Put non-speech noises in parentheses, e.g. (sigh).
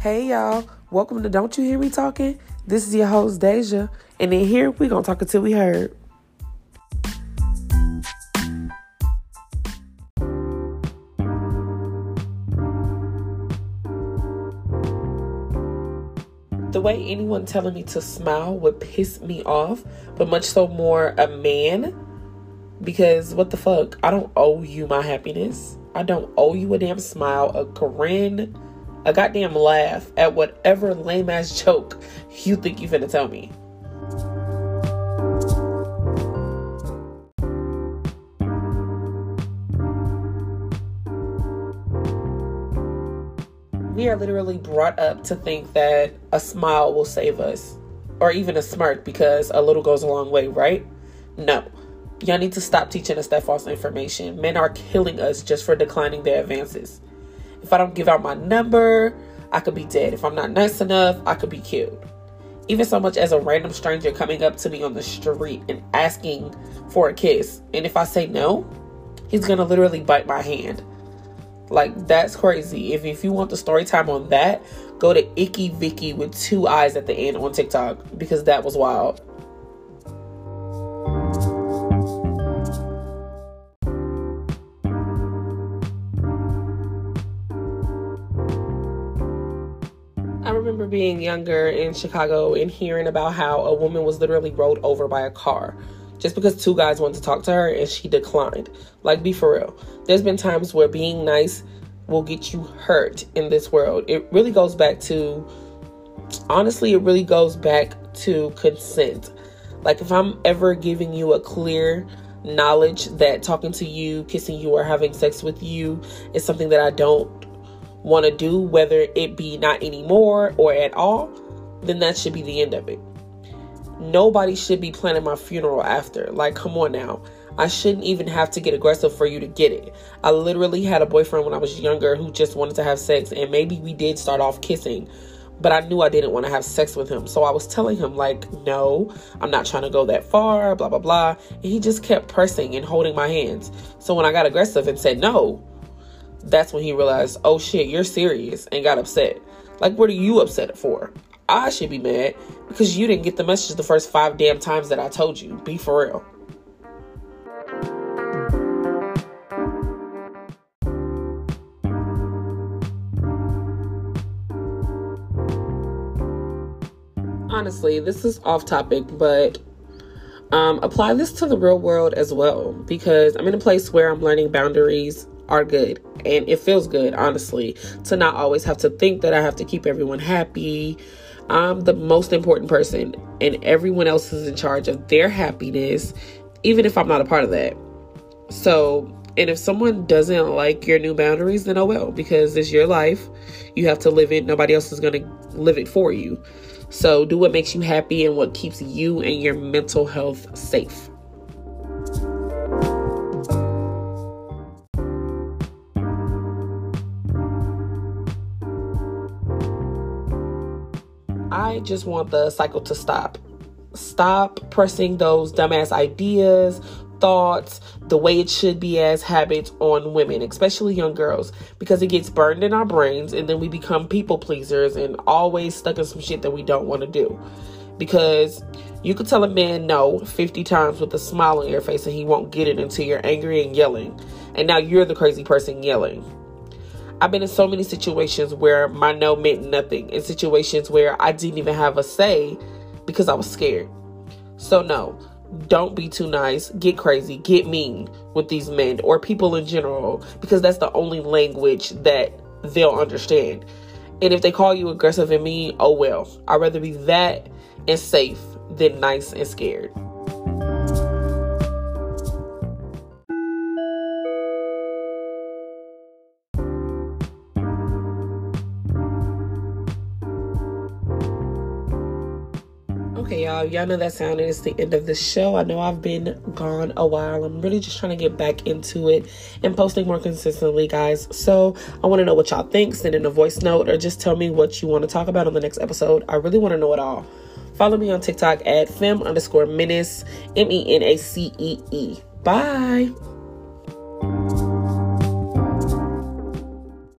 Hey y'all, welcome to Don't You Hear Me Talking? This is your host Deja, and in here we gonna talk until we heard. The way anyone telling me to smile would piss me off, but much so more a man. Because what the fuck? I don't owe you my happiness. I don't owe you a damn smile, a grin, a goddamn laugh at whatever lame ass (laughs) joke you think you're gonna tell me. We are literally brought up to think that a smile will save us, or even a smirk, because a little goes a long way, right? No. Y'all need to stop teaching us that false information. Men are killing us just for declining their advances. If I don't give out my number, I could be dead. If I'm not nice enough, I could be killed. Even so much as a random stranger coming up to me on the street and asking for a kiss. And if I say no, he's gonna literally bite my hand. Like that's crazy. If if you want the story time on that, go to Icky Vicky with two eyes at the end on TikTok because that was wild. Remember being younger in Chicago and hearing about how a woman was literally rolled over by a car just because two guys wanted to talk to her and she declined. Like, be for real. There's been times where being nice will get you hurt in this world. It really goes back to, honestly, it really goes back to consent. Like, if I'm ever giving you a clear knowledge that talking to you, kissing you, or having sex with you is something that I don't want to do, whether it be not anymore or at all, then that should be the end of it. Nobody should be planning my funeral after. Like, come on now. I shouldn't even have to get aggressive for you to get it. I literally had a boyfriend when I was younger who just wanted to have sex, and maybe we did start off kissing, but I knew I didn't want to have sex with him. So I was telling him, like, no, I'm not trying to go that far, blah, blah, blah. And he just kept pressing and holding my hands. So when I got aggressive and said no, that's when he realized, oh shit, you're serious and got upset. Like, what are you upset for? I should be mad because you didn't get the message the first five damn times that I told you. Be for real. Honestly, this is off topic, but um, apply this to the real world as well because I'm in a place where I'm learning boundaries are good and it feels good honestly to not always have to think that I have to keep everyone happy. I'm the most important person and everyone else is in charge of their happiness even if I'm not a part of that. So, and if someone doesn't like your new boundaries, then oh well, because it's your life. You have to live it. Nobody else is going to live it for you. So, do what makes you happy and what keeps you and your mental health safe. I just want the cycle to stop. Stop pressing those dumbass ideas, thoughts, the way it should be as habits on women, especially young girls, because it gets burned in our brains and then we become people pleasers and always stuck in some shit that we don't want to do. Because you could tell a man no 50 times with a smile on your face and he won't get it until you're angry and yelling. And now you're the crazy person yelling. I've been in so many situations where my no meant nothing, in situations where I didn't even have a say because I was scared. So, no, don't be too nice, get crazy, get mean with these men or people in general because that's the only language that they'll understand. And if they call you aggressive and mean, oh well. I'd rather be that and safe than nice and scared. Okay, y'all, y'all know that sound It's the end of the show. I know I've been gone a while. I'm really just trying to get back into it and posting more consistently, guys. So I want to know what y'all think. Send in a voice note or just tell me what you want to talk about on the next episode. I really want to know it all. Follow me on TikTok at fem underscore menace, M E N A C E E. Bye.